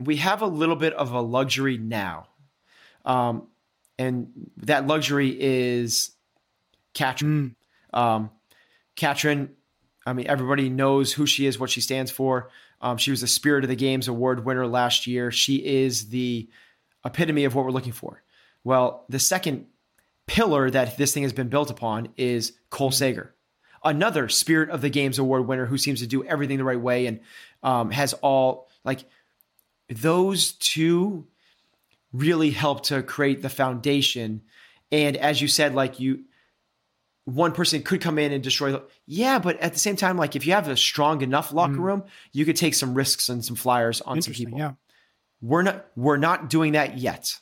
we have a little bit of a luxury now. Um, and that luxury is Katrin. Mm. Um, Katrin, I mean, everybody knows who she is, what she stands for. Um, she was the Spirit of the Games award winner last year. She is the epitome of what we're looking for. Well, the second pillar that this thing has been built upon is Cole Sager, another Spirit of the Games award winner who seems to do everything the right way and um, has all like those two really help to create the foundation. And as you said, like you, one person could come in and destroy. Yeah, but at the same time, like if you have a strong enough locker mm. room, you could take some risks and some flyers on some people. Yeah, we're not we're not doing that yet.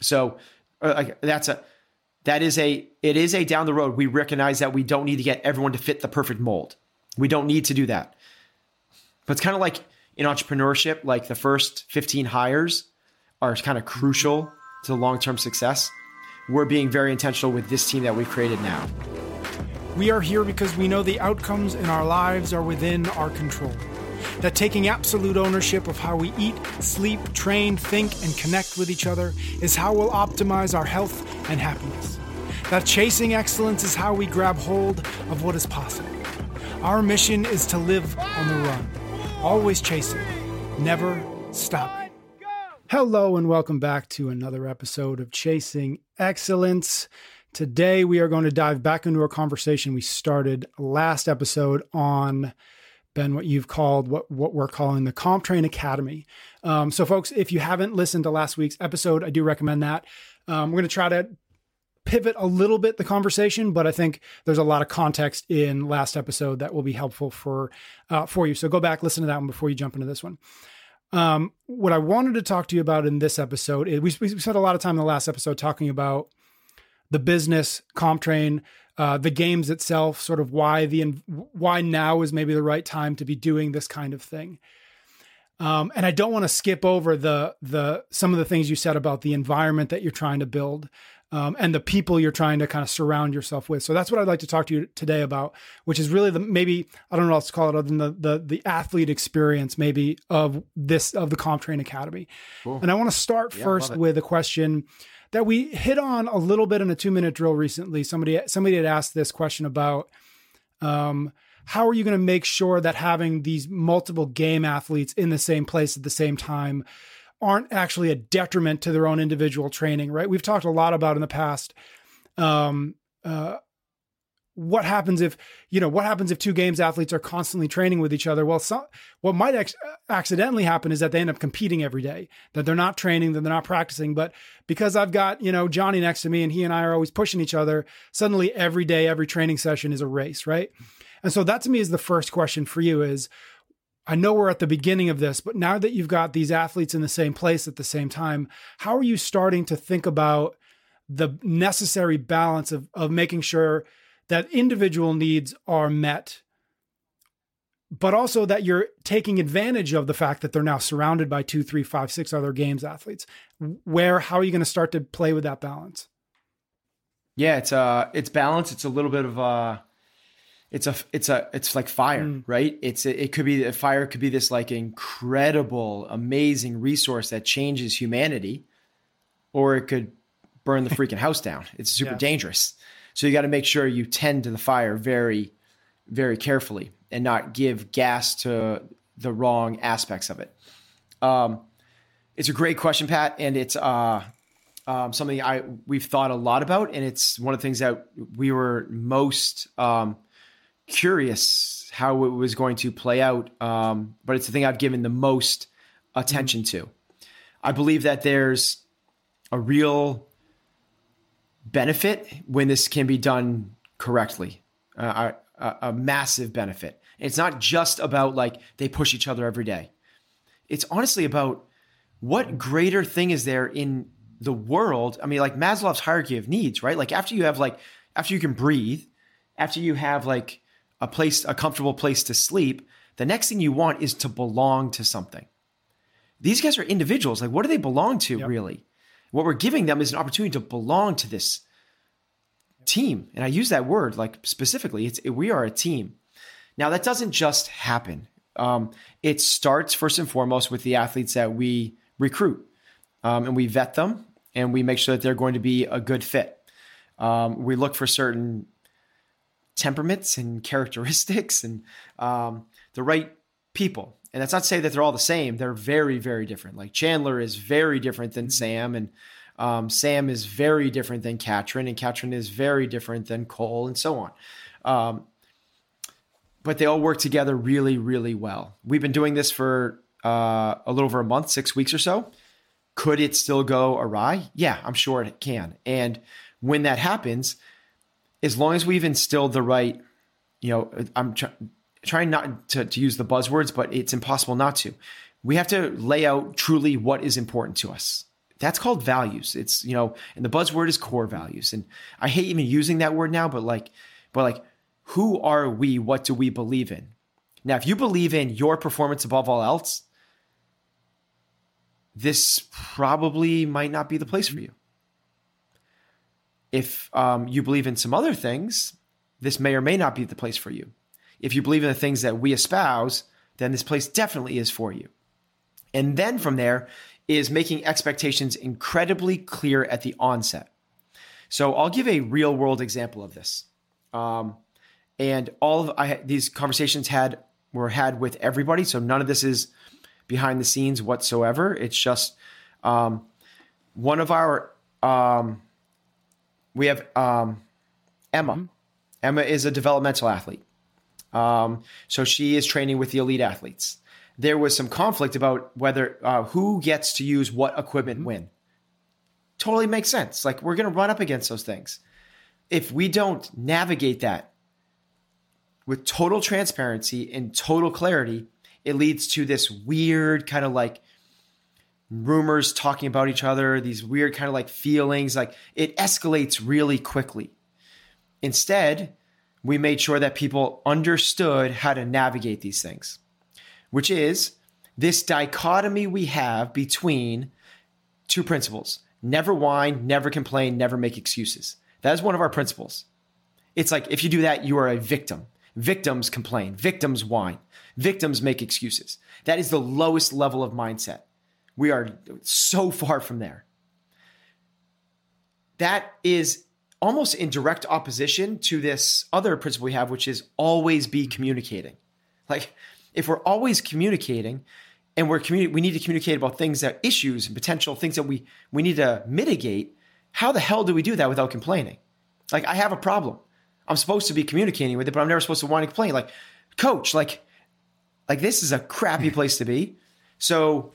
So uh, that's a that is a it is a down the road. We recognize that we don't need to get everyone to fit the perfect mold. We don't need to do that. But it's kind of like in entrepreneurship, like the first 15 hires are kind of crucial to long term success. We're being very intentional with this team that we've created now. We are here because we know the outcomes in our lives are within our control. That taking absolute ownership of how we eat, sleep, train, think, and connect with each other is how we'll optimize our health and happiness. That chasing excellence is how we grab hold of what is possible. Our mission is to live on the run always chasing, never stopping. Hello, and welcome back to another episode of Chasing Excellence. Today, we are going to dive back into a conversation we started last episode on. Ben, what you've called what what we're calling the CompTrain Academy. Um, so, folks, if you haven't listened to last week's episode, I do recommend that. Um, we're going to try to pivot a little bit the conversation, but I think there's a lot of context in last episode that will be helpful for uh, for you. So go back, listen to that one before you jump into this one. Um, what I wanted to talk to you about in this episode is we, we spent a lot of time in the last episode talking about the business, CompTrain, uh, the games itself, sort of why the why now is maybe the right time to be doing this kind of thing. Um, and I don't want to skip over the the some of the things you said about the environment that you're trying to build um, and the people you're trying to kind of surround yourself with. So that's what I'd like to talk to you today about, which is really the maybe I don't know what else to call it other than the the, the athlete experience maybe of this of the CompTrain Academy. Cool. And I want to start yeah, first with a question that we hit on a little bit in a two minute drill recently. Somebody somebody had asked this question about. Um, how are you going to make sure that having these multiple game athletes in the same place at the same time aren't actually a detriment to their own individual training, right? We've talked a lot about in the past um, uh, what happens if you know what happens if two games athletes are constantly training with each other? Well some, what might ex- accidentally happen is that they end up competing every day that they're not training that they're not practicing. But because i've got you know johnny next to me and he and i are always pushing each other suddenly every day every training session is a race right? And so that to me is the first question for you is I know we're at the beginning of this, but now that you've got these athletes in the same place at the same time, how are you starting to think about the necessary balance of, of making sure that individual needs are met, but also that you're taking advantage of the fact that they're now surrounded by two, three, five, six other games athletes? Where, how are you going to start to play with that balance? Yeah, it's uh it's balance. It's a little bit of uh it's a it's a it's like fire mm. right it's it could be a fire could be this like incredible amazing resource that changes humanity or it could burn the freaking house down it's super yeah. dangerous so you got to make sure you tend to the fire very very carefully and not give gas to the wrong aspects of it um, it's a great question pat and it's uh um, something I we've thought a lot about, and it's one of the things that we were most um, curious how it was going to play out, um, but it's the thing I've given the most attention to. I believe that there's a real benefit when this can be done correctly, uh, a, a massive benefit. It's not just about like they push each other every day. It's honestly about what greater thing is there in the world? I mean, like Maslow's hierarchy of needs, right? Like after you have like after you can breathe, after you have like a place, a comfortable place to sleep, the next thing you want is to belong to something. These guys are individuals. Like, what do they belong to, yep. really? What we're giving them is an opportunity to belong to this team. And I use that word like specifically. It's we are a team. Now that doesn't just happen. Um, it starts first and foremost with the athletes that we recruit, um, and we vet them, and we make sure that they're going to be a good fit. Um, we look for certain temperaments and characteristics and um, the right people. And that's not to say that they're all the same. They're very, very different. Like Chandler is very different than Sam, and um, Sam is very different than Katrin, and Katrin is very different than Cole, and so on. Um, but they all work together really, really well. We've been doing this for uh, a little over a month, six weeks or so. Could it still go awry? Yeah, I'm sure it can. And when that happens, as long as we've instilled the right, you know, I'm tr- trying not to, to use the buzzwords, but it's impossible not to. We have to lay out truly what is important to us. That's called values. It's, you know, and the buzzword is core values. And I hate even using that word now, but like, but like, who are we? What do we believe in? Now, if you believe in your performance above all else, this probably might not be the place for you. If um, you believe in some other things, this may or may not be the place for you. If you believe in the things that we espouse, then this place definitely is for you. And then from there is making expectations incredibly clear at the onset. So I'll give a real world example of this. Um, and all of I, these conversations had were had with everybody. So none of this is behind the scenes whatsoever. It's just um, one of our um, we have um, Emma. Mm-hmm. Emma is a developmental athlete. Um, so she is training with the elite athletes. There was some conflict about whether uh, who gets to use what equipment mm-hmm. when. Totally makes sense. Like we're going to run up against those things. If we don't navigate that with total transparency and total clarity, it leads to this weird kind of like rumors talking about each other, these weird kind of like feelings. Like it escalates really quickly. Instead, we made sure that people understood how to navigate these things, which is this dichotomy we have between two principles never whine, never complain, never make excuses. That is one of our principles. It's like if you do that, you are a victim. Victims complain, victims whine, victims make excuses. That is the lowest level of mindset. We are so far from there. That is almost in direct opposition to this other principle we have, which is always be communicating. Like, if we're always communicating and we're communi- we need to communicate about things that issues and potential things that we we need to mitigate, how the hell do we do that without complaining? Like, I have a problem. I'm supposed to be communicating with it, but I'm never supposed to want to complain. Like, coach, like, like this is a crappy place to be. So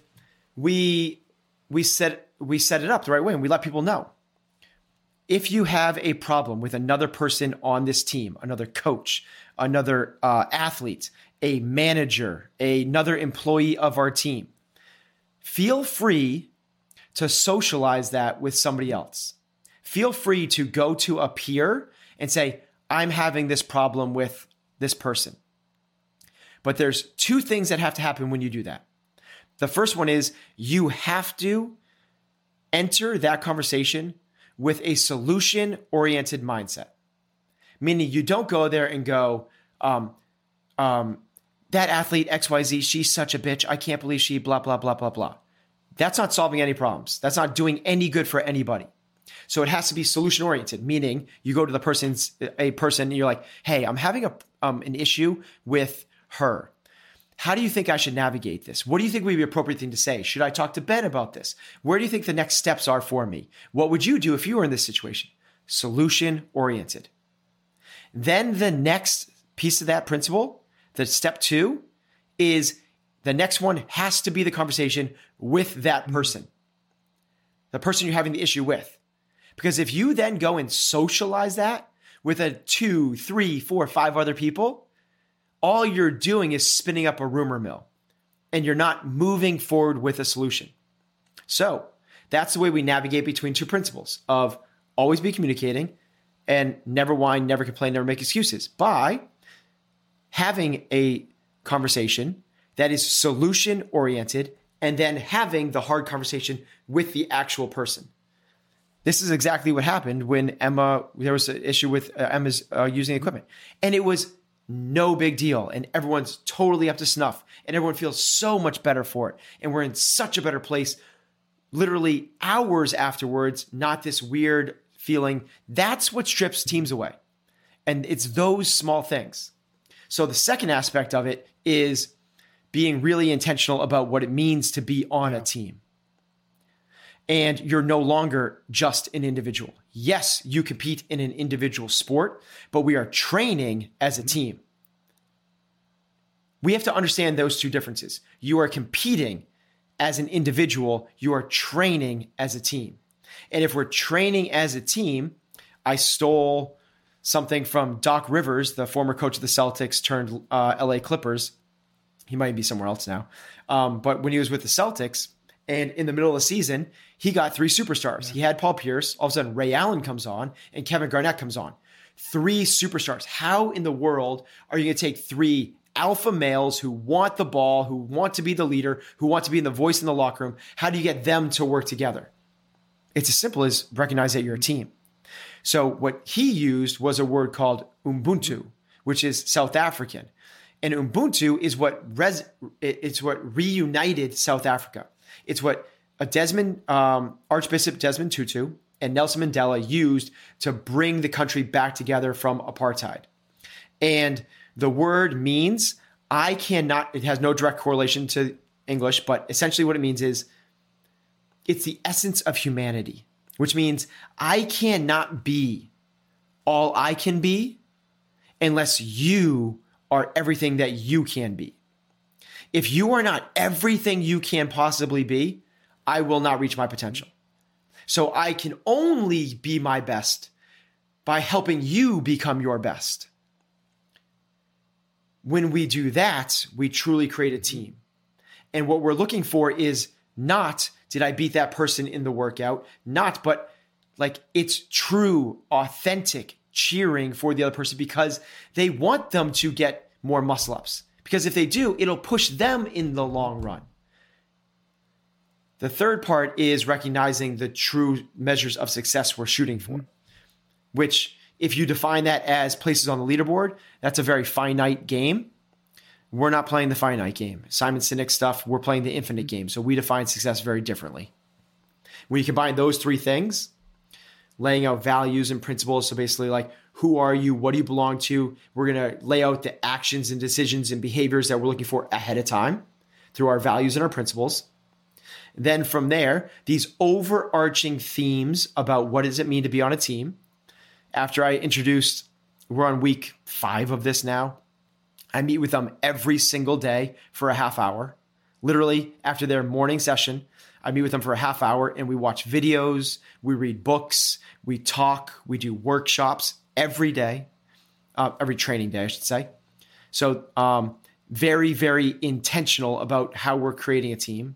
we we set we set it up the right way and we let people know if you have a problem with another person on this team, another coach, another uh, athlete, a manager, another employee of our team, feel free to socialize that with somebody else. Feel free to go to a peer and say, I'm having this problem with this person. But there's two things that have to happen when you do that. The first one is you have to enter that conversation with a solution oriented mindset. Meaning you don't go there and go, um, um, that athlete XYZ, she's such a bitch. I can't believe she blah, blah, blah, blah, blah. That's not solving any problems. That's not doing any good for anybody. So it has to be solution oriented, meaning you go to the person's a person and you're like, hey, I'm having a um, an issue with her. How do you think I should navigate this? What do you think would be appropriate thing to say? Should I talk to Ben about this? Where do you think the next steps are for me? What would you do if you were in this situation? Solution oriented. Then the next piece of that principle, the step two, is the next one has to be the conversation with that person, the person you're having the issue with. Because if you then go and socialize that with a two, three, four, five other people, all you're doing is spinning up a rumor mill and you're not moving forward with a solution. So that's the way we navigate between two principles of always be communicating and never whine, never complain, never make excuses by having a conversation that is solution oriented and then having the hard conversation with the actual person. This is exactly what happened when Emma, there was an issue with uh, Emma's uh, using equipment. And it was no big deal. And everyone's totally up to snuff. And everyone feels so much better for it. And we're in such a better place literally hours afterwards, not this weird feeling. That's what strips teams away. And it's those small things. So the second aspect of it is being really intentional about what it means to be on a team and you're no longer just an individual. Yes, you compete in an individual sport, but we are training as a team. We have to understand those two differences. You are competing as an individual, you are training as a team. And if we're training as a team, I stole something from Doc Rivers, the former coach of the Celtics turned uh, LA Clippers. He might be somewhere else now. Um, but when he was with the Celtics, and in the middle of the season, he got three superstars. Yeah. He had Paul Pierce. All of a sudden, Ray Allen comes on and Kevin Garnett comes on. Three superstars. How in the world are you going to take three alpha males who want the ball, who want to be the leader, who want to be in the voice in the locker room? How do you get them to work together? It's as simple as recognize that you're a team. So, what he used was a word called Ubuntu, which is South African. And Ubuntu is what res- it's what reunited South Africa. It's what a Desmond um, Archbishop Desmond Tutu and Nelson Mandela used to bring the country back together from apartheid. And the word means I cannot, it has no direct correlation to English, but essentially what it means is it's the essence of humanity, which means I cannot be all I can be unless you are everything that you can be. If you are not everything you can possibly be, I will not reach my potential. So I can only be my best by helping you become your best. When we do that, we truly create a team. And what we're looking for is not, did I beat that person in the workout? Not, but like it's true, authentic cheering for the other person because they want them to get more muscle ups. Because if they do, it'll push them in the long run. The third part is recognizing the true measures of success we're shooting for, which, if you define that as places on the leaderboard, that's a very finite game. We're not playing the finite game. Simon Sinek stuff, we're playing the infinite game. So we define success very differently. When you combine those three things, laying out values and principles, so basically, like, who are you? What do you belong to? We're going to lay out the actions and decisions and behaviors that we're looking for ahead of time through our values and our principles. Then from there, these overarching themes about what does it mean to be on a team. After I introduced, we're on week five of this now. I meet with them every single day for a half hour. Literally, after their morning session, I meet with them for a half hour and we watch videos, we read books, we talk, we do workshops every day, uh, every training day, I should say. So, um, very, very intentional about how we're creating a team.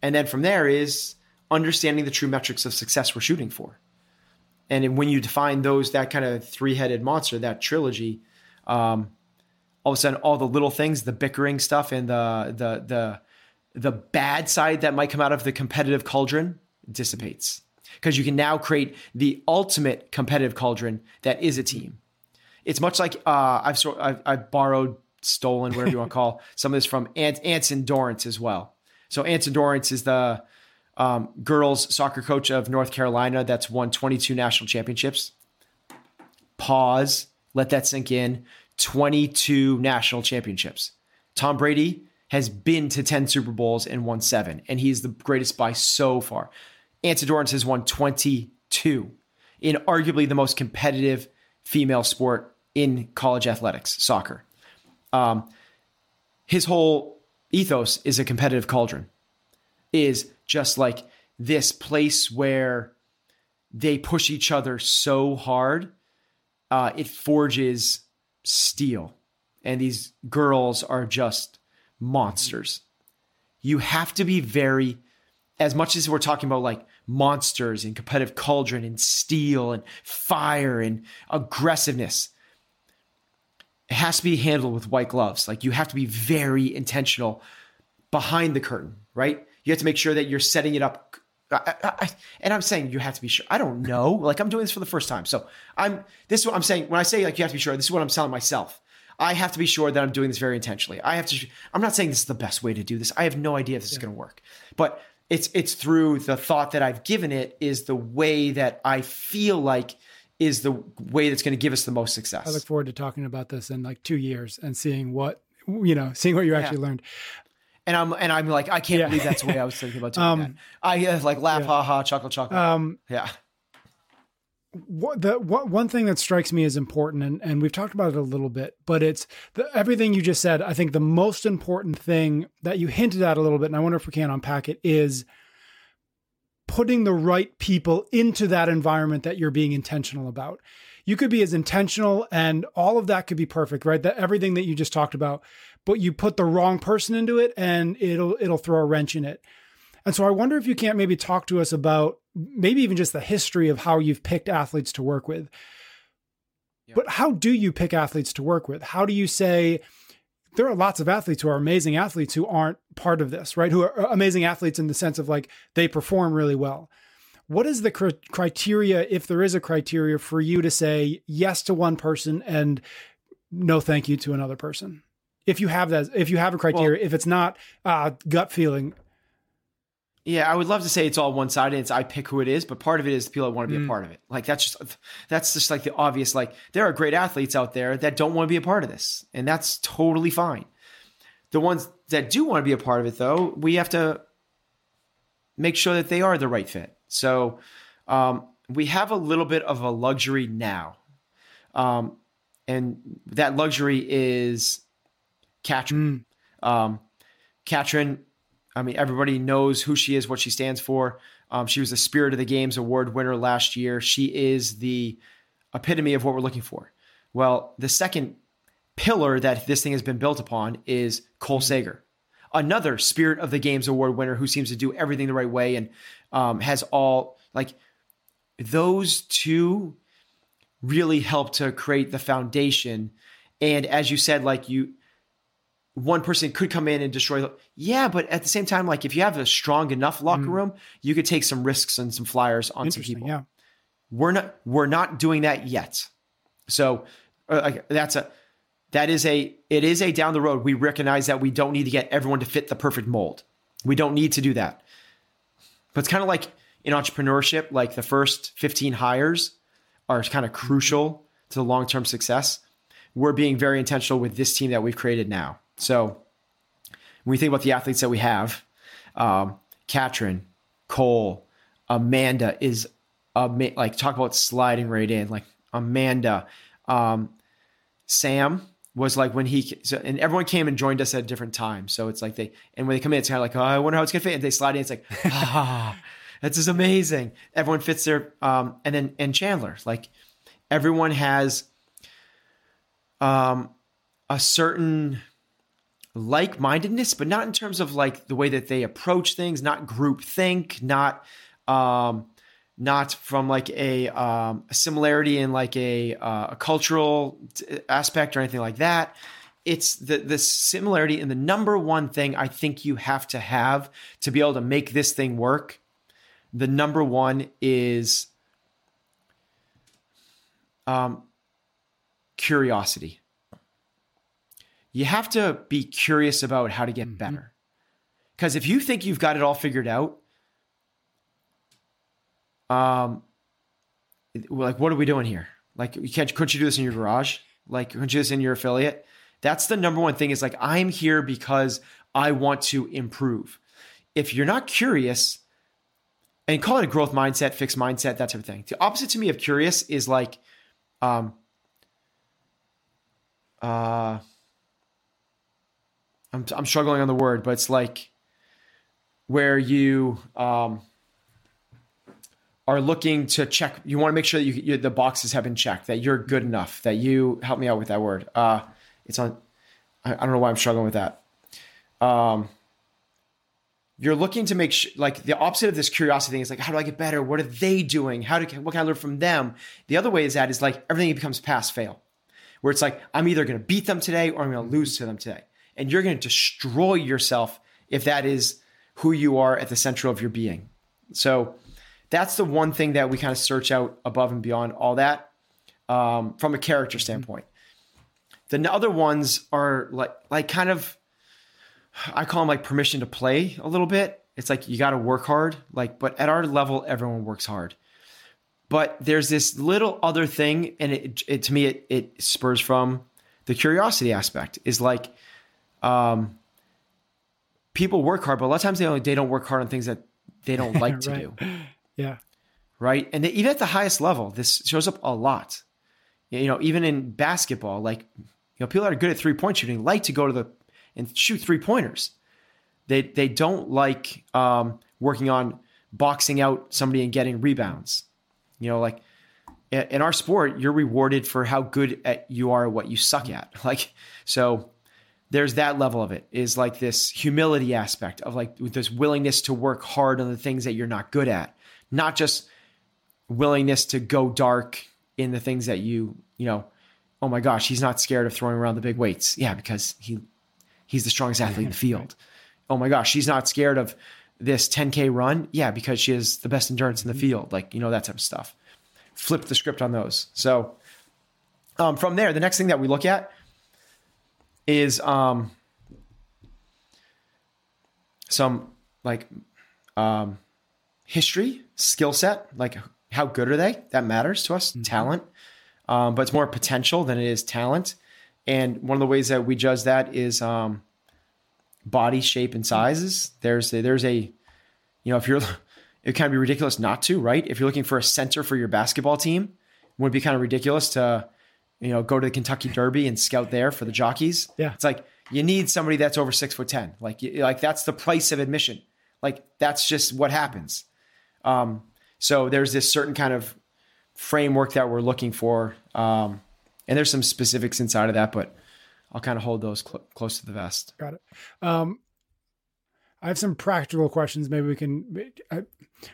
And then from there is understanding the true metrics of success we're shooting for. And when you define those, that kind of three headed monster, that trilogy, um, all of a sudden, all the little things, the bickering stuff, and the the the the bad side that might come out of the competitive cauldron dissipates because you can now create the ultimate competitive cauldron that is a team. It's much like uh, I've, I've, I've borrowed, stolen, whatever you want to call some of this from Ant- Anson Dorrance as well. So Anson Dorrance is the um, girls soccer coach of North Carolina that's won 22 national championships. Pause, let that sink in. 22 national championships. Tom Brady has been to 10 Super Bowls and won seven, and he's the greatest by so far. Anson Dorrance has won 22 in arguably the most competitive female sport in college athletics, soccer. Um, his whole ethos is a competitive cauldron, is just like this place where they push each other so hard, uh, it forges steel. And these girls are just monsters. You have to be very as much as we're talking about like monsters and competitive cauldron and steel and fire and aggressiveness, it has to be handled with white gloves. Like you have to be very intentional behind the curtain, right? You have to make sure that you're setting it up. I, I, and I'm saying you have to be sure. I don't know. Like I'm doing this for the first time, so I'm. This is what I'm saying. When I say like you have to be sure, this is what I'm telling myself. I have to be sure that I'm doing this very intentionally. I have to. I'm not saying this is the best way to do this. I have no idea if this yeah. is going to work, but it's it's through the thought that I've given it is the way that I feel like is the way that's going to give us the most success. I look forward to talking about this in like two years and seeing what you know, seeing what you actually yeah. learned. And I'm and I'm like, I can't yeah. believe that's the way I was thinking about doing um, that. I uh, like laugh, yeah. ha ha, chuckle, chuckle. Um, yeah. What the what one thing that strikes me as important, and, and we've talked about it a little bit, but it's the, everything you just said. I think the most important thing that you hinted at a little bit, and I wonder if we can unpack it, is putting the right people into that environment that you're being intentional about. You could be as intentional and all of that could be perfect, right? That everything that you just talked about, but you put the wrong person into it and it'll it'll throw a wrench in it. And so I wonder if you can't maybe talk to us about maybe even just the history of how you've picked athletes to work with. But how do you pick athletes to work with? How do you say there are lots of athletes who are amazing athletes who aren't part of this, right? Who are amazing athletes in the sense of like they perform really well. What is the cr- criteria, if there is a criteria, for you to say yes to one person and no thank you to another person? If you have that, if you have a criteria, well, if it's not uh, gut feeling, yeah, I would love to say it's all one sided. It's I pick who it is, but part of it is the people that want to be mm. a part of it. Like that's just that's just like the obvious. Like there are great athletes out there that don't want to be a part of this, and that's totally fine. The ones that do want to be a part of it, though, we have to make sure that they are the right fit. So um, we have a little bit of a luxury now, um, and that luxury is Katrin. Mm. Um, Katrin I mean, everybody knows who she is, what she stands for. Um, she was the Spirit of the Games award winner last year. She is the epitome of what we're looking for. Well, the second pillar that this thing has been built upon is Cole mm-hmm. Sager, another Spirit of the Games award winner who seems to do everything the right way and um, has all like those two really help to create the foundation. And as you said, like you one person could come in and destroy the yeah but at the same time like if you have a strong enough locker mm. room you could take some risks and some flyers on some people. yeah. We're not we're not doing that yet. So uh, that's a that is a it is a down the road. We recognize that we don't need to get everyone to fit the perfect mold. We don't need to do that. But it's kind of like in entrepreneurship like the first 15 hires are kind of crucial to the long-term success. We're being very intentional with this team that we've created now so when we think about the athletes that we have, um, Katrin, Cole, Amanda is ama- like talk about sliding right in. Like Amanda, um, Sam was like when he so, and everyone came and joined us at a different time. So it's like they and when they come in, it's kind of like oh, I wonder how it's gonna fit. And they slide in, it's like ah, that's just amazing. Everyone fits there. Um, and then and Chandler, like everyone has um a certain like mindedness, but not in terms of like the way that they approach things, not group think, not um, not from like a, um, a similarity in like a, uh, a cultural t- aspect or anything like that. It's the the similarity in the number one thing I think you have to have to be able to make this thing work. The number one is um, curiosity you have to be curious about how to get mm-hmm. better. Because if you think you've got it all figured out, um, like what are we doing here? Like, you can't couldn't you do this in your garage? Like, couldn't you do this in your affiliate? That's the number one thing. Is like I'm here because I want to improve. If you're not curious, and call it a growth mindset, fixed mindset, that type of thing. The opposite to me of curious is like, um, uh I'm, I'm struggling on the word, but it's like where you um, are looking to check. You want to make sure that you, you, the boxes have been checked, that you're good enough, that you help me out with that word. Uh, it's on. I, I don't know why I'm struggling with that. Um, you're looking to make sh- like the opposite of this curiosity thing is like how do i get better what are they doing how do what can i learn from them the other way is that is like everything becomes pass fail where it's like i'm either going to beat them today or i'm going to lose to them today and you're going to destroy yourself if that is who you are at the center of your being so that's the one thing that we kind of search out above and beyond all that um, from a character standpoint the other ones are like like kind of I call them like permission to play a little bit. It's like you got to work hard, like, but at our level, everyone works hard. But there's this little other thing, and it, it to me, it, it spurs from the curiosity aspect. Is like, um, people work hard, but a lot of times they don't, they don't work hard on things that they don't like to do. Yeah. Right. And they, even at the highest level, this shows up a lot. You know, even in basketball, like, you know, people that are good at three point shooting like to go to the and shoot three pointers. They they don't like um, working on boxing out somebody and getting rebounds. You know, like in our sport, you're rewarded for how good at you are at what you suck at. Like so, there's that level of it. Is like this humility aspect of like this willingness to work hard on the things that you're not good at, not just willingness to go dark in the things that you you know. Oh my gosh, he's not scared of throwing around the big weights. Yeah, because he he's the strongest athlete in the field. Oh my gosh, she's not scared of this 10K run. Yeah, because she has the best endurance in the field. Like, you know, that type of stuff. Flip the script on those. So um, from there, the next thing that we look at is um, some like um, history, skill set, like how good are they? That matters to us, mm-hmm. talent. Um, but it's more potential than it is talent. And one of the ways that we judge that is um, body shape and sizes. There's a, there's a, you know, if you're, it can be ridiculous not to, right? If you're looking for a center for your basketball team, it would be kind of ridiculous to, you know, go to the Kentucky Derby and scout there for the jockeys. Yeah, it's like you need somebody that's over six foot ten. Like, like that's the price of admission. Like that's just what happens. Um, so there's this certain kind of framework that we're looking for. Um, and there's some specifics inside of that, but I'll kind of hold those cl- close to the vest. Got it. Um, I have some practical questions. Maybe we can. I,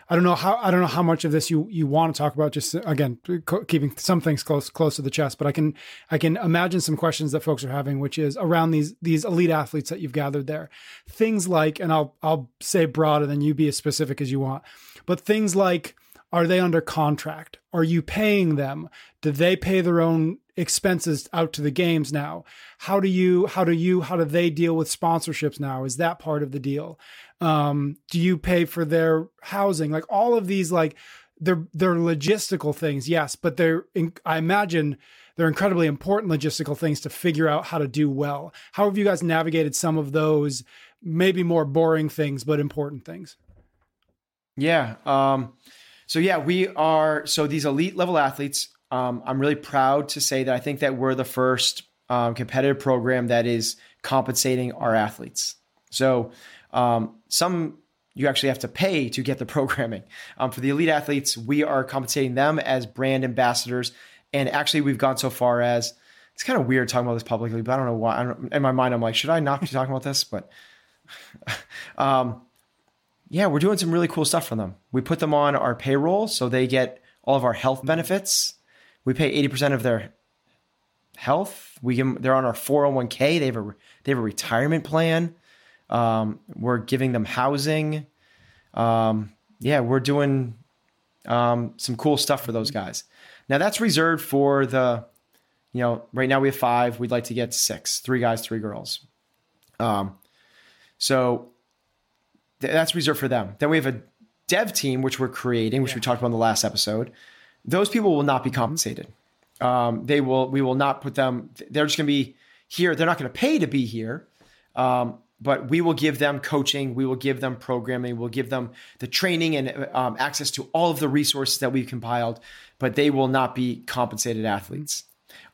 I, don't know how. I don't know how much of this you you want to talk about. Just again, co- keeping some things close close to the chest. But I can I can imagine some questions that folks are having, which is around these these elite athletes that you've gathered there. Things like, and I'll I'll say broader then you be as specific as you want. But things like, are they under contract? Are you paying them? Do they pay their own expenses out to the games now how do you how do you how do they deal with sponsorships now is that part of the deal um do you pay for their housing? Like all of these like they're they're logistical things yes but they're i imagine they're incredibly important logistical things to figure out how to do well. How have you guys navigated some of those maybe more boring things but important things? Yeah um so yeah we are so these elite level athletes um, I'm really proud to say that I think that we're the first um, competitive program that is compensating our athletes. So um, some you actually have to pay to get the programming. Um, for the elite athletes, we are compensating them as brand ambassadors, and actually we've gone so far as it's kind of weird talking about this publicly, but I don't know why. Don't, in my mind, I'm like, should I not be talking about this? But um, yeah, we're doing some really cool stuff for them. We put them on our payroll, so they get all of our health benefits. We pay 80% of their health. We give them, they're on our 401k. They have a they have a retirement plan. Um, we're giving them housing. Um, yeah, we're doing um, some cool stuff for those guys. Now that's reserved for the, you know, right now we have five. We'd like to get six, three guys, three girls. Um, so th- that's reserved for them. Then we have a dev team, which we're creating, which yeah. we talked about in the last episode those people will not be compensated. Um, they will. We will not put them. They're just going to be here. They're not going to pay to be here. Um, but we will give them coaching. We will give them programming. We'll give them the training and um, access to all of the resources that we've compiled. But they will not be compensated athletes.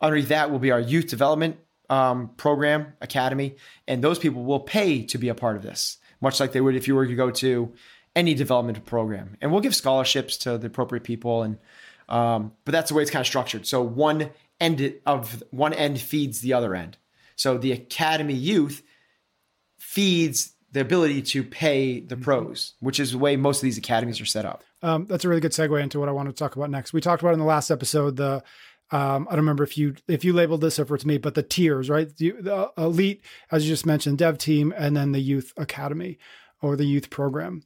Underneath that will be our youth development um, program academy, and those people will pay to be a part of this, much like they would if you were to go to any development program. And we'll give scholarships to the appropriate people and um, but that's the way it's kind of structured. So one end of one end feeds the other end. So the academy youth feeds the ability to pay the pros, which is the way most of these academies are set up. Um, that's a really good segue into what I want to talk about next. We talked about in the last episode the um, I don't remember if you if you labeled this or if it's me, but the tiers, right? The, the, elite, as you just mentioned, dev team, and then the youth academy or the youth program.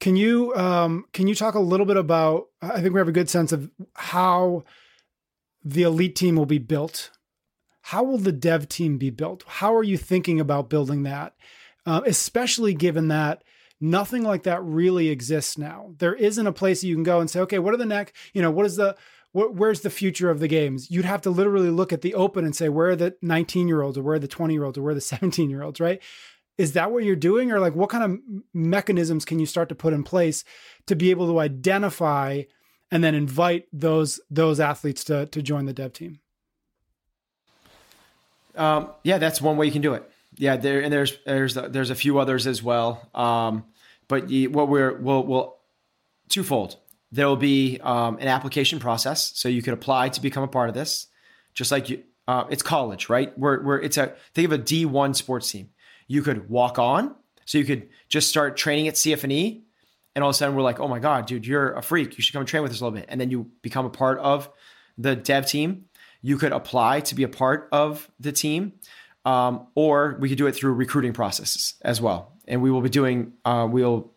Can you um, can you talk a little bit about? I think we have a good sense of how the elite team will be built. How will the dev team be built? How are you thinking about building that? Uh, especially given that nothing like that really exists now. There isn't a place you can go and say, okay, what are the next? You know, what is the where's the future of the games? You'd have to literally look at the open and say, where are the 19 year olds or where are the 20 year olds or where are the 17 year olds, right? Is that what you're doing? Or like what kind of mechanisms can you start to put in place to be able to identify and then invite those those athletes to to join the dev team? Um, yeah, that's one way you can do it. Yeah, there and there's there's there's a few others as well. Um, but you, what we're we'll, we'll twofold there will be um, an application process, so you could apply to become a part of this. Just like you, uh, it's college, right? Where where it's a think of a D one sports team. You could walk on, so you could just start training at CFNE, and all of a sudden we're like, oh my god, dude, you're a freak. You should come and train with us a little bit, and then you become a part of the dev team. You could apply to be a part of the team, um, or we could do it through recruiting processes as well. And we will be doing, uh, we'll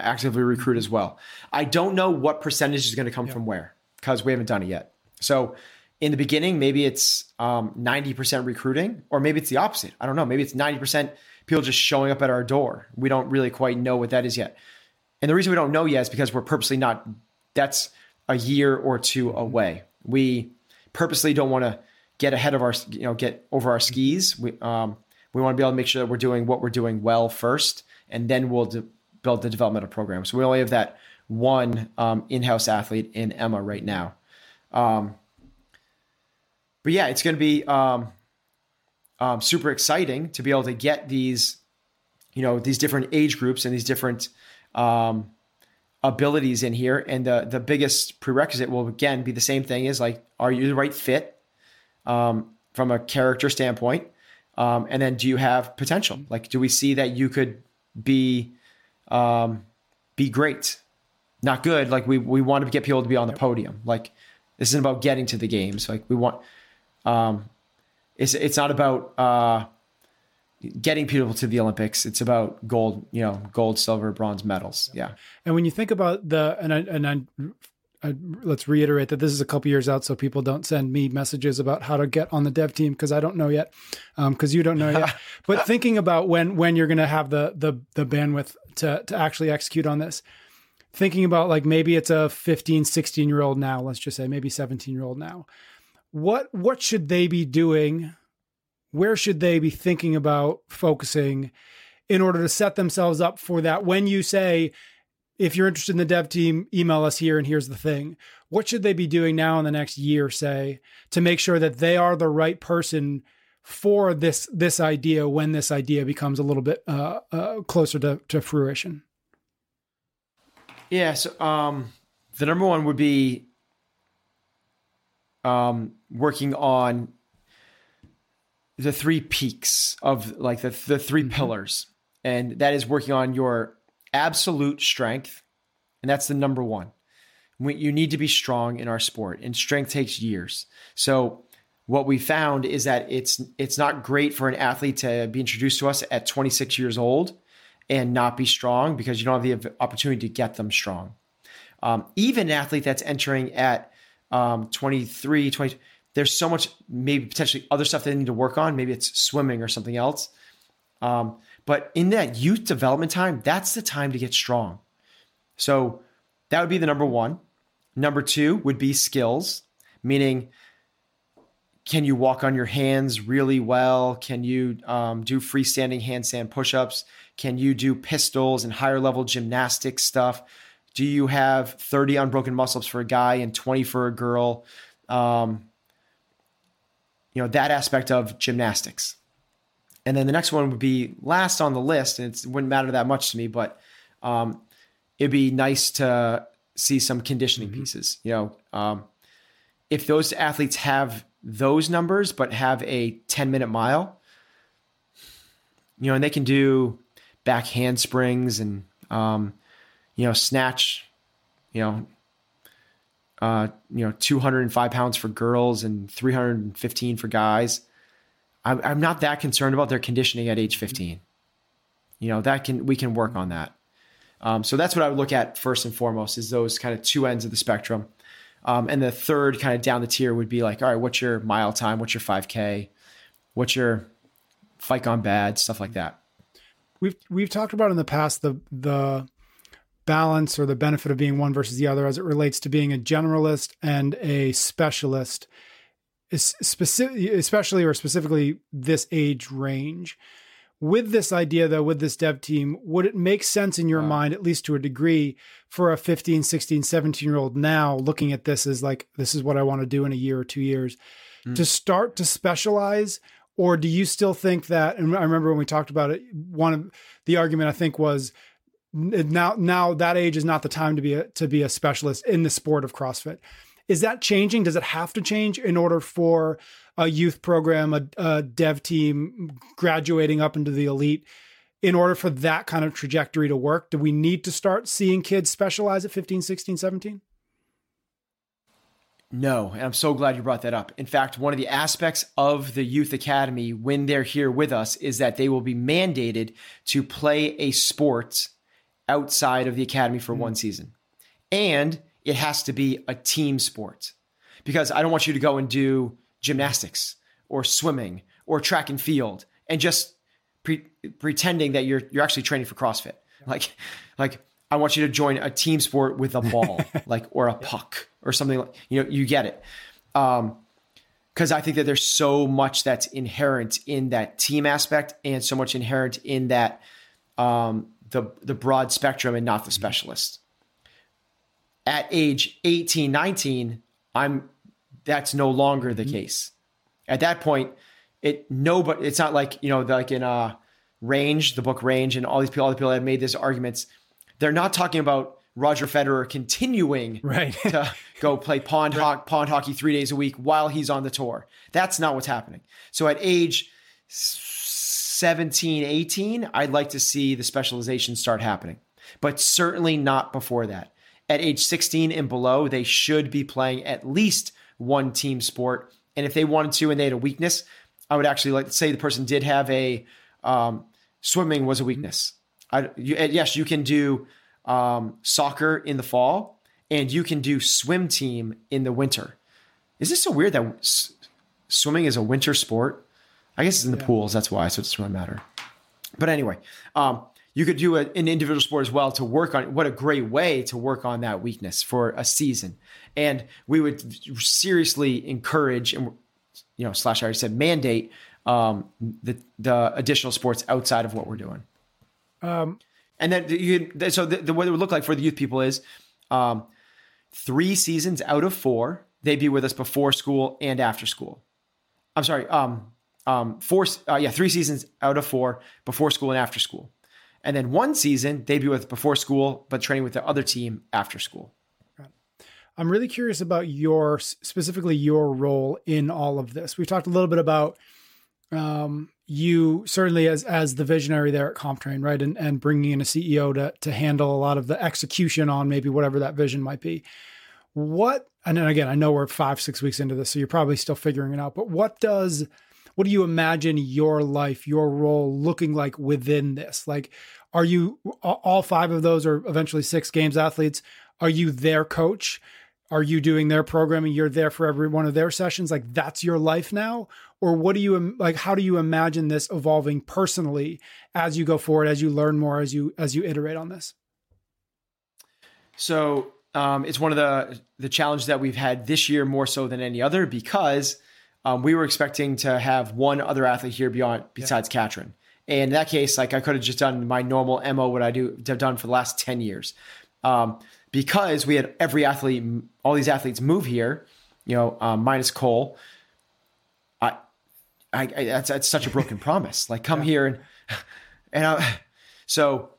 actively recruit as well. I don't know what percentage is going to come yeah. from where because we haven't done it yet. So in the beginning, maybe it's um, 90% recruiting, or maybe it's the opposite. I don't know. Maybe it's 90% people just showing up at our door. We don't really quite know what that is yet. And the reason we don't know yet is because we're purposely not, that's a year or two away. We purposely don't want to get ahead of our, you know, get over our skis. We, um, we want to be able to make sure that we're doing what we're doing well first, and then we'll de- build the developmental program. So we only have that one um, in-house athlete in Emma right now. Um, but yeah, it's going to be um, um, super exciting to be able to get these, you know, these different age groups and these different um, abilities in here. And the the biggest prerequisite will again be the same thing: is like, are you the right fit um, from a character standpoint? Um, and then, do you have potential? Like, do we see that you could be um, be great, not good. Like we we want to get people to be on the podium. Like this isn't about getting to the games. Like we want, um, it's it's not about uh, getting people to the Olympics. It's about gold, you know, gold, silver, bronze medals. Yeah. And when you think about the and I, and I I, let's reiterate that this is a couple years out, so people don't send me messages about how to get on the dev team because I don't know yet, because um, you don't know yet. but thinking about when when you're going to have the the the bandwidth to to actually execute on this, thinking about like maybe it's a 15, 16 year old now, let's just say maybe 17 year old now. What what should they be doing? Where should they be thinking about focusing in order to set themselves up for that when you say if you're interested in the dev team, email us here and here's the thing. What should they be doing now in the next year, say, to make sure that they are the right person for this this idea when this idea becomes a little bit uh, uh, closer to, to fruition? Yeah, so um, the number one would be um, working on the three peaks of like the the 3 mm-hmm. pillars, and that is working on your absolute strength, and that's the number one. You need to be strong in our sport, and strength takes years. So what we found is that it's it's not great for an athlete to be introduced to us at 26 years old and not be strong because you don't have the opportunity to get them strong. Um, even an athlete that's entering at um, 23, 20, there's so much maybe potentially other stuff they need to work on. Maybe it's swimming or something else. Um, but in that youth development time, that's the time to get strong. So that would be the number one. Number two would be skills, meaning can you walk on your hands really well? Can you um, do freestanding handstand push-ups? Can you do pistols and higher level gymnastic stuff? Do you have 30 unbroken muscles for a guy and 20 for a girl? Um, you know that aspect of gymnastics. And then the next one would be last on the list, and it wouldn't matter that much to me, but um, it'd be nice to see some conditioning mm-hmm. pieces. You know, um, if those athletes have those numbers but have a 10 minute mile, you know, and they can do back handsprings and um, you know snatch, you know, uh, you know, 205 pounds for girls and 315 for guys. I'm, I'm not that concerned about their conditioning at age 15. You know, that can, we can work on that. Um, so that's what I would look at first and foremost is those kind of two ends of the spectrum. Um, and the third kind of down the tier would be like, all right, what's your mile time? What's your 5K? What's your fight gone bad? Stuff like that. We've we've talked about in the past the the balance or the benefit of being one versus the other as it relates to being a generalist and a specialist, specific, especially or specifically this age range. With this idea, though, with this dev team, would it make sense in your wow. mind, at least to a degree, for a 15, 16, 17 year old now looking at this as like, this is what I want to do in a year or two years, mm. to start to specialize? Or do you still think that? And I remember when we talked about it, one of the argument I think was now now that age is not the time to be a, to be a specialist in the sport of CrossFit. Is that changing? Does it have to change in order for a youth program, a, a dev team graduating up into the elite? In order for that kind of trajectory to work, do we need to start seeing kids specialize at 15, 16, 17? No, and I'm so glad you brought that up. In fact, one of the aspects of the Youth Academy when they're here with us is that they will be mandated to play a sport outside of the academy for mm one season. And it has to be a team sport because I don't want you to go and do gymnastics or swimming or track and field and just pre- pretending that you're you're actually training for CrossFit. Like like I want you to join a team sport with a ball, like or a puck or something like you know, you get it. Um because I think that there's so much that's inherent in that team aspect and so much inherent in that um, the the broad spectrum and not the mm-hmm. specialist. At age 18, 19, I'm that's no longer the mm-hmm. case. At that point, it no but it's not like, you know, like in uh range, the book range, and all these people, all the people that have made these arguments, they're not talking about Roger Federer continuing right. to go play pond, right. ho- pond hockey three days a week while he's on the tour. That's not what's happening. So at age 17, 18, I'd like to see the specialization start happening, but certainly not before that. At age 16 and below, they should be playing at least one team sport. And if they wanted to and they had a weakness, I would actually like to say the person did have a um, swimming was a weakness. I, you, yes, you can do um, soccer in the fall and you can do swim team in the winter. Is this so weird that s- swimming is a winter sport? I guess it's in the yeah. pools. That's why. So it doesn't really matter. But anyway, um, you could do a, an individual sport as well to work on. What a great way to work on that weakness for a season. And we would seriously encourage and you know slash I already said mandate um, the the additional sports outside of what we're doing. Um, and then you so the, the what it would look like for the youth people is um, three seasons out of four they'd be with us before school and after school. I'm sorry, um, um, four, uh, yeah, three seasons out of four before school and after school. And then one season they'd be with before school, but training with the other team after school. I'm really curious about your specifically your role in all of this. We've talked a little bit about um, you certainly as as the visionary there at CompTrain, right, and and bringing in a CEO to to handle a lot of the execution on maybe whatever that vision might be. What and then again, I know we're five six weeks into this, so you're probably still figuring it out. But what does what do you imagine your life, your role looking like within this? Like, are you all five of those are eventually six games athletes? Are you their coach? Are you doing their programming? You're there for every one of their sessions. Like that's your life now, or what do you like? How do you imagine this evolving personally as you go forward, as you learn more, as you as you iterate on this? So um, it's one of the the challenges that we've had this year more so than any other because um, we were expecting to have one other athlete here beyond besides yeah. Katrin. And in that case, like I could have just done my normal mo, what I do have done for the last ten years, um, because we had every athlete, all these athletes move here, you know, um, minus Cole. I, I, I, that's that's such a broken promise. Like come yeah. here and and I, so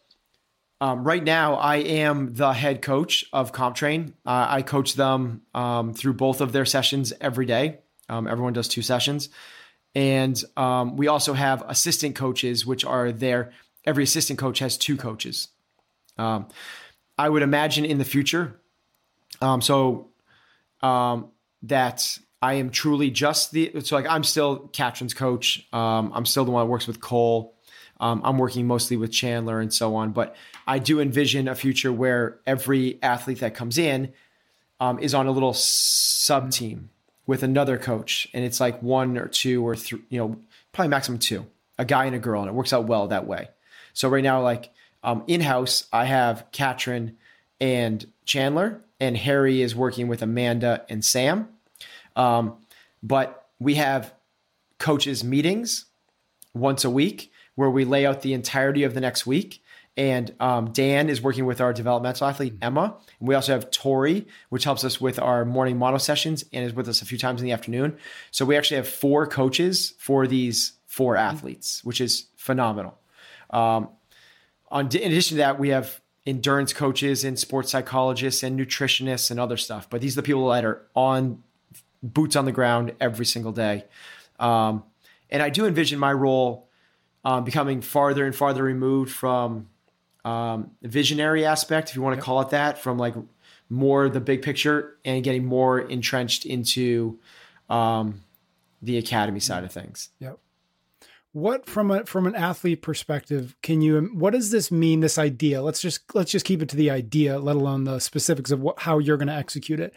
um, right now, I am the head coach of CompTrain. Uh, I coach them um, through both of their sessions every day. Um, everyone does two sessions. And um, we also have assistant coaches, which are there every assistant coach has two coaches. Um, I would imagine in the future, um, so um, that I am truly just the so like I'm still Katrin's coach. Um, I'm still the one that works with Cole. Um, I'm working mostly with Chandler and so on, but I do envision a future where every athlete that comes in is on a little sub team with another coach, and it's like one or two or three, you know, probably maximum two, a guy and a girl, and it works out well that way. So right now, like um, in house, I have Katrin and Chandler, and Harry is working with Amanda and Sam. Um, but we have coaches meetings once a week where we lay out the entirety of the next week. And um, Dan is working with our developmental athlete, Emma. And we also have Tori, which helps us with our morning mono sessions and is with us a few times in the afternoon. So we actually have four coaches for these four athletes, which is phenomenal. Um, on, in addition to that, we have endurance coaches and sports psychologists and nutritionists and other stuff. But these are the people that are on boots on the ground every single day. Um, and I do envision my role um, becoming farther and farther removed from um, visionary aspect, if you want to yep. call it that, from like more the big picture and getting more entrenched into um, the academy side of things. Yep. What from a from an athlete perspective can you what does this mean this idea let's just let's just keep it to the idea let alone the specifics of what, how you're going to execute it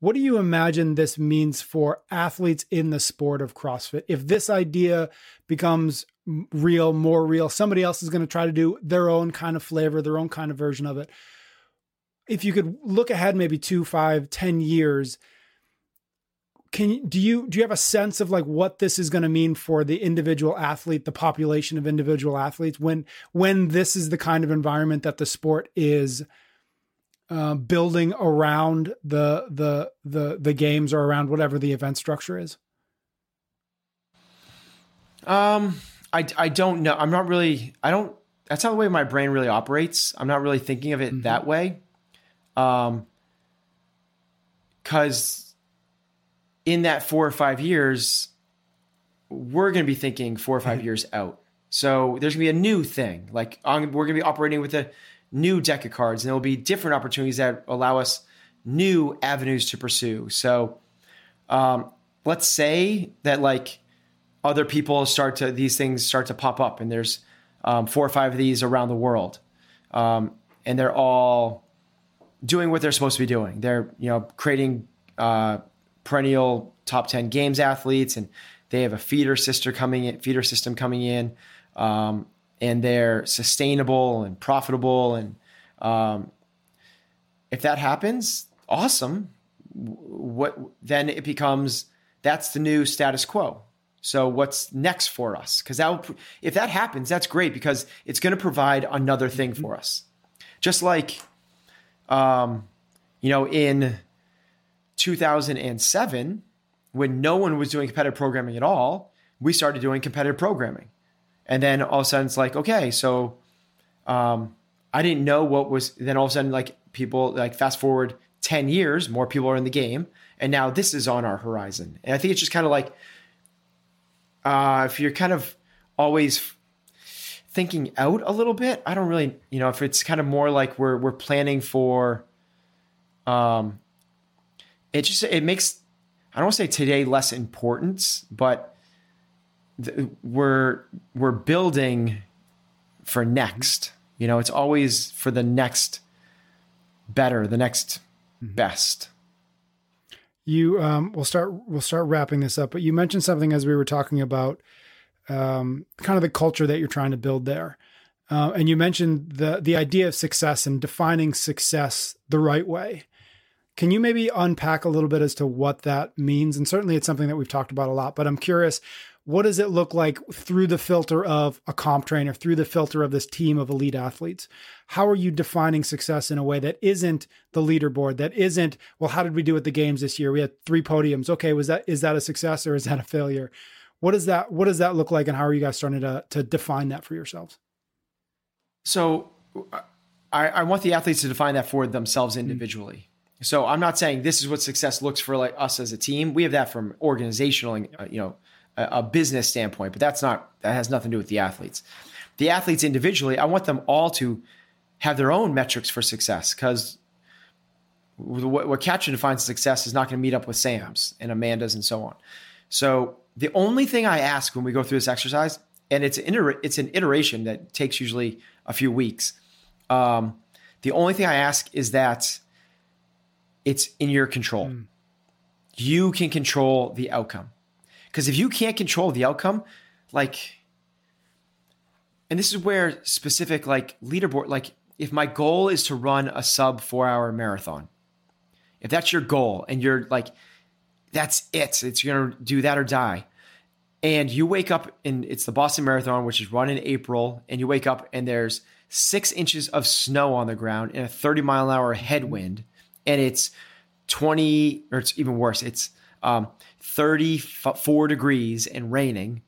what do you imagine this means for athletes in the sport of CrossFit? If this idea becomes real, more real, somebody else is going to try to do their own kind of flavor, their own kind of version of it. If you could look ahead maybe two, five, ten years, can do you do you have a sense of like what this is going to mean for the individual athlete, the population of individual athletes when when this is the kind of environment that the sport is uh, building around the the the the games or around whatever the event structure is? Um, I I don't know. I'm not really. I don't. That's not the way my brain really operates. I'm not really thinking of it mm-hmm. that way. Um, because in that four or five years, we're going to be thinking four or 5 mm-hmm. years out. So there's going to be a new thing. Like we're going to be operating with a new deck of cards, and there will be different opportunities that allow us new avenues to pursue. So, um, let's say that like other people start to these things start to pop up, and there's um, four or five of these around the world, um, and they're all doing what they're supposed to be doing. They're you know creating uh, perennial top ten games athletes, and they have a feeder sister coming in, feeder system coming in. Um, and they're sustainable and profitable. And um, if that happens, awesome. What then it becomes that's the new status quo. So what's next for us? Because that if that happens, that's great because it's going to provide another thing for us. Just like, um, you know, in 2007, when no one was doing competitive programming at all, we started doing competitive programming. And then all of a sudden it's like, okay, so um, I didn't know what was, then all of a sudden, like people, like fast forward 10 years, more people are in the game. And now this is on our horizon. And I think it's just kind of like, uh, if you're kind of always thinking out a little bit, I don't really, you know, if it's kind of more like we're, we're planning for, um, it just, it makes, I don't want to say today less importance, but we're we're building for next. You know, it's always for the next better, the next mm-hmm. best. You um, we'll start we'll start wrapping this up, but you mentioned something as we were talking about um, kind of the culture that you're trying to build there. Uh, and you mentioned the the idea of success and defining success the right way. Can you maybe unpack a little bit as to what that means? And certainly it's something that we've talked about a lot, but I'm curious what does it look like through the filter of a comp trainer, through the filter of this team of elite athletes? How are you defining success in a way that isn't the leaderboard, that isn't, well, how did we do at the games this year? We had three podiums. Okay, was that is that a success or is that a failure? What does that what does that look like and how are you guys starting to to define that for yourselves? So I, I want the athletes to define that for themselves mm-hmm. individually. Mm-hmm. So I'm not saying this is what success looks for like us as a team. We have that from organizational, uh, you know, a, business standpoint, but that's not that has nothing to do with the athletes. the athletes individually, I want them all to have their own metrics for success because what, what Katrin defines success is not going to meet up with Sam's and Amanda's and so on. So the only thing I ask when we go through this exercise, and it's an, it's an iteration that takes usually a few weeks. Um, the only thing I ask is that it's in your control. Mm. You can control the outcome. Because if you can't control the outcome, like, and this is where specific like leaderboard, like if my goal is to run a sub four hour marathon, if that's your goal and you're like, that's it, it's gonna do that or die. And you wake up and it's the Boston Marathon, which is run in April, and you wake up and there's six inches of snow on the ground and a 30 mile an hour headwind, and it's 20, or it's even worse, it's um, 34 degrees and raining.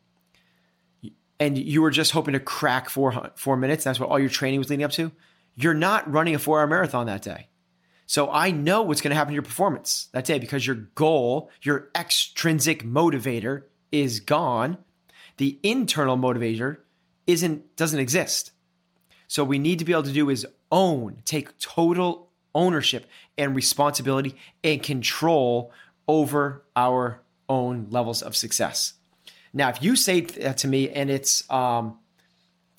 And you were just hoping to crack four, four minutes. That's what all your training was leading up to. You're not running a four hour marathon that day. So I know what's going to happen to your performance that day because your goal, your extrinsic motivator is gone. The internal motivator isn't doesn't exist. So we need to be able to do is own, take total ownership and responsibility and control over our own levels of success. Now, if you say that to me and it's um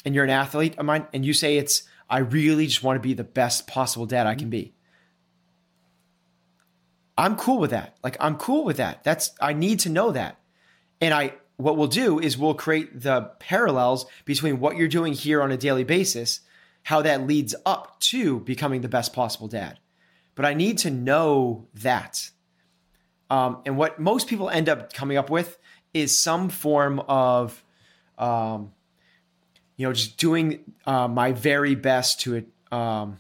and you're an athlete of mine and you say it's I really just want to be the best possible dad I can be. I'm cool with that. Like I'm cool with that. That's I need to know that. And I what we'll do is we'll create the parallels between what you're doing here on a daily basis, how that leads up to becoming the best possible dad. But I need to know that. Um, and what most people end up coming up with is some form of, um, you know, just doing uh, my very best to um,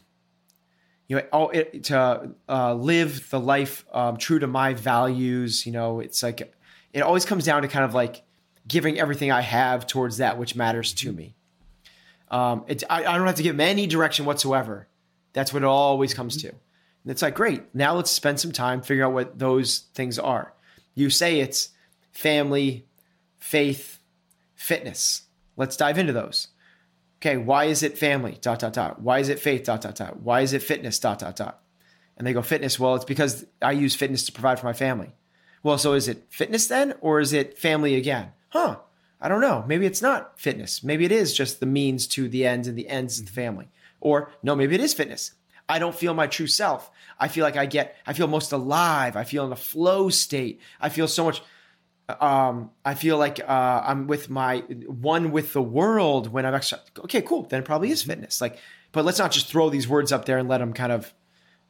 you know, it, to uh, live the life um, true to my values. You know, it's like it always comes down to kind of like giving everything I have towards that which matters to me. Um, I, I, don't have to give them any direction whatsoever. That's what it always comes to. And it's like, great. Now let's spend some time figuring out what those things are. You say it's family, faith, fitness. Let's dive into those okay, why is it family? Dot, dot, dot. Why is it faith? Dot, dot, dot. Why is it fitness? Dot, dot, dot. And they go, fitness. Well, it's because I use fitness to provide for my family. Well, so is it fitness then, or is it family again? Huh. I don't know. Maybe it's not fitness. Maybe it is just the means to the ends and the ends of the family. Or no, maybe it is fitness. I don't feel my true self. I feel like I get, I feel most alive. I feel in a flow state. I feel so much um, I feel like uh, I'm with my one with the world when I'm actually okay, cool. Then it probably is fitness. Like, but let's not just throw these words up there and let them kind of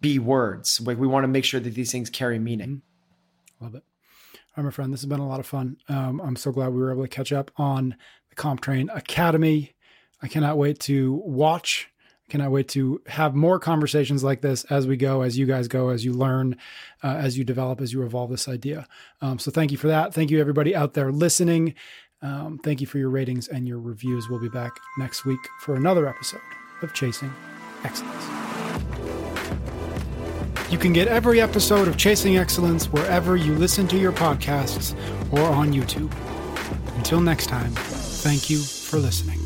be words. Like, we want to make sure that these things carry meaning. Mm-hmm. Love it. All right, my friend, this has been a lot of fun. Um, I'm so glad we were able to catch up on the CompTrain Academy. I cannot wait to watch Cannot wait to have more conversations like this as we go, as you guys go, as you learn, uh, as you develop, as you evolve this idea. Um, so thank you for that. Thank you, everybody out there listening. Um, thank you for your ratings and your reviews. We'll be back next week for another episode of Chasing Excellence. You can get every episode of Chasing Excellence wherever you listen to your podcasts or on YouTube. Until next time, thank you for listening.